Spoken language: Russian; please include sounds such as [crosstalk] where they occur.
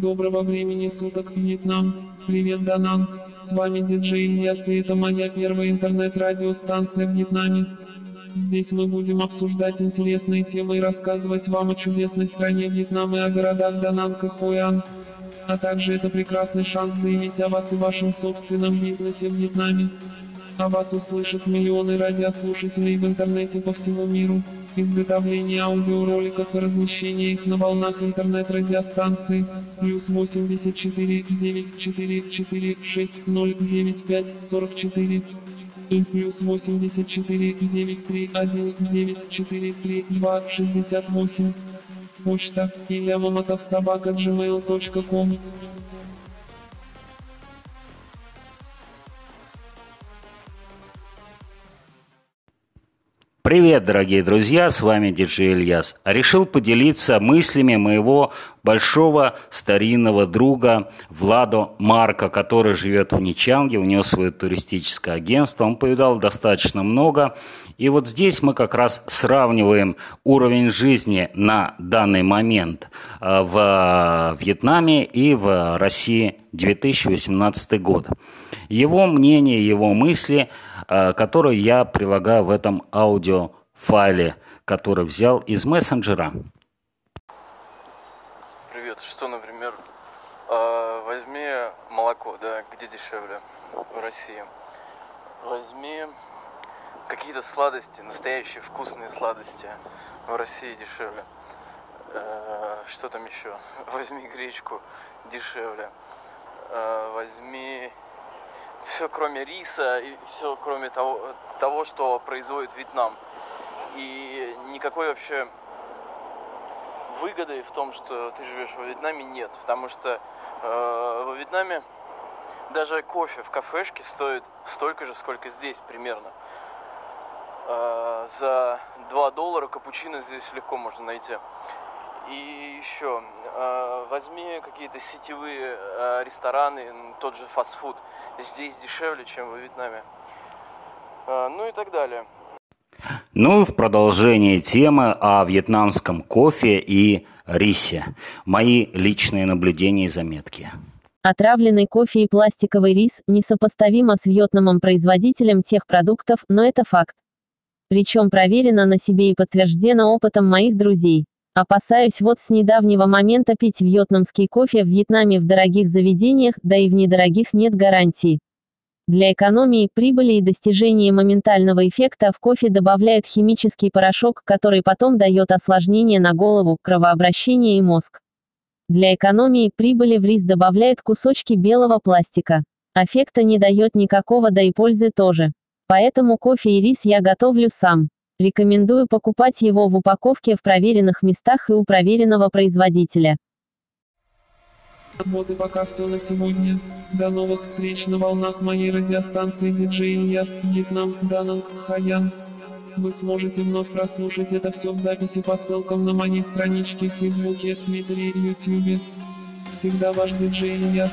Доброго времени суток, Вьетнам. Привет, Дананг. С вами диджей Ильяс и это моя первая интернет-радиостанция в Вьетнаме. Здесь мы будем обсуждать интересные темы и рассказывать вам о чудесной стране Вьетнам и о городах Дананг и Хойан. А также это прекрасный шанс заявить о вас и вашем собственном бизнесе в Вьетнаме. О вас услышат миллионы радиослушателей в интернете по всему миру. Изготовление аудиороликов и размещение их на волнах интернет-радиостанции. Плюс 84 944 6095 44 и плюс 84 931 943 2 68. Почта ильямаматов собака gmail.com Привет, дорогие друзья, с вами диджей Ильяс. Решил поделиться мыслями моего большого старинного друга Владо Марка, который живет в Ничанге, у него свое туристическое агентство, он повидал достаточно много. И вот здесь мы как раз сравниваем уровень жизни на данный момент э, в Вьетнаме и в России 2018 год. Его мнение, его мысли – Э, который я прилагаю в этом аудиофайле, который взял из мессенджера. Привет, что, например, э, возьми молоко, да, где дешевле в России. Возьми какие-то сладости, настоящие вкусные сладости в России дешевле. Э, что там еще? [laughs] Возьми гречку дешевле. Возьми все кроме риса и все кроме того, того, что производит Вьетнам. И никакой вообще выгоды в том, что ты живешь во Вьетнаме, нет. Потому что э, во Вьетнаме даже кофе в кафешке стоит столько же, сколько здесь примерно. Э, за 2 доллара капучино здесь легко можно найти. И еще, э, возьми какие-то сетевые э, рестораны, тот же фастфуд. Здесь дешевле, чем во Вьетнаме. Э, ну и так далее. Ну в продолжение темы о вьетнамском кофе и рисе. Мои личные наблюдения и заметки. Отравленный кофе и пластиковый рис несопоставимо с вьетнамом производителем тех продуктов, но это факт. Причем проверено на себе и подтверждено опытом моих друзей. Опасаюсь вот с недавнего момента пить вьетнамский кофе в Вьетнаме в дорогих заведениях, да и в недорогих нет гарантий. Для экономии, прибыли и достижения моментального эффекта в кофе добавляют химический порошок, который потом дает осложнения на голову, кровообращение и мозг. Для экономии, прибыли в рис добавляют кусочки белого пластика. Эффекта не дает никакого, да и пользы тоже. Поэтому кофе и рис я готовлю сам. Рекомендую покупать его в упаковке в проверенных местах и у проверенного производителя. Вот и пока все на сегодня. До новых встреч на волнах моей радиостанции диджей Ильяс, Вьетнам, Дананг, Хаян. Вы сможете вновь прослушать это все в записи по ссылкам на моей страничке в Фейсбуке, Твиттере и Ютубе. Всегда ваш диджей Ильяс.